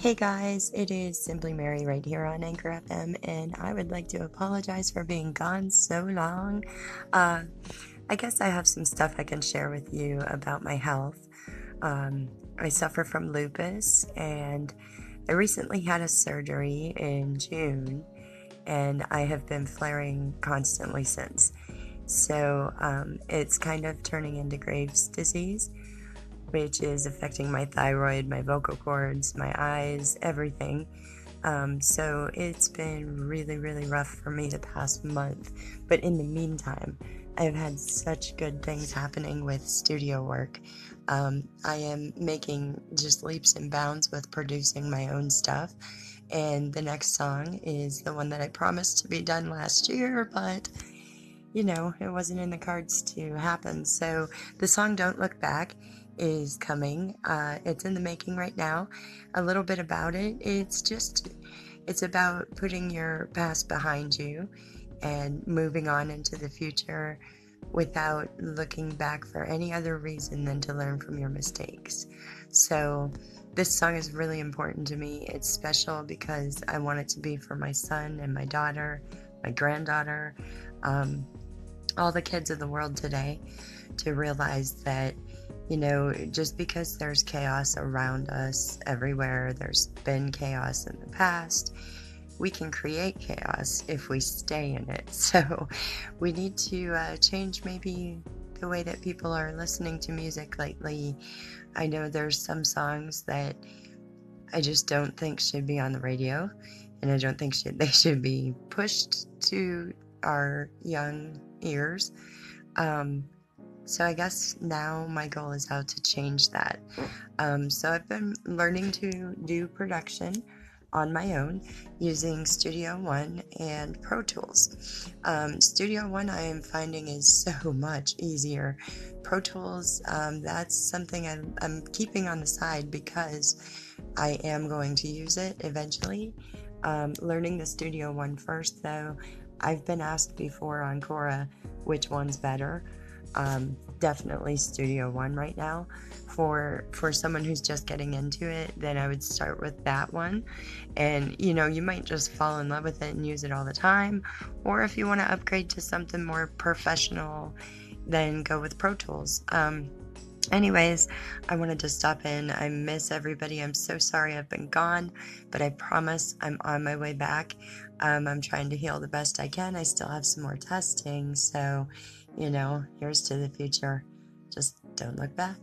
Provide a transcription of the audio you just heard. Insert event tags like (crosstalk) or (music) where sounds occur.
Hey guys, it is Simply Mary right here on Anchor FM, and I would like to apologize for being gone so long. Uh, I guess I have some stuff I can share with you about my health. Um, I suffer from lupus, and I recently had a surgery in June, and I have been flaring constantly since. So um, it's kind of turning into Graves' disease which is affecting my thyroid, my vocal cords, my eyes, everything. Um, so it's been really, really rough for me the past month. But in the meantime, I've had such good things happening with studio work. Um, I am making just leaps and bounds with producing my own stuff. And the next song is the one that I promised to be done last year, but you know, it wasn't in the cards to happen. So the song Don't Look Back is coming. Uh, it's in the making right now. A little bit about it. It's just, it's about putting your past behind you and moving on into the future without looking back for any other reason than to learn from your mistakes. So, this song is really important to me. It's special because I want it to be for my son and my daughter, my granddaughter, um, all the kids of the world today to realize that you know, just because there's chaos around us everywhere, there's been chaos in the past, we can create chaos if we stay in it. (laughs) So we need to uh, change maybe the way that people are listening to music lately. I know there's some songs that I just don't think should be on the radio, and I don't think should, they should be pushed to our young ears. Um, so I guess now my goal is how to change that. Um, so I've been learning to do production on my own using Studio One and Pro Tools. Um, Studio One I am finding is (laughs) so much easier. Pro Tools, um, that's something I'm, I'm, keeping on the side because I am going to use it eventually. Um, learning the Studio One first, though, I've been asked before on Quora which one's better um, definitely Studio One right now. For for someone who's just getting into it, then I would start with that one. And you know, you might just fall in love with it and use it all the time. Or if you want to upgrade to something more professional, then go with Pro Tools. Um, Anyways, I wanted to stop in. I miss everybody. I'm so sorry I've been gone, but I promise I'm on my way back. Um, I'm trying to heal the best I can. I still have some more testing, so you know, here's to the future. Just don't look back.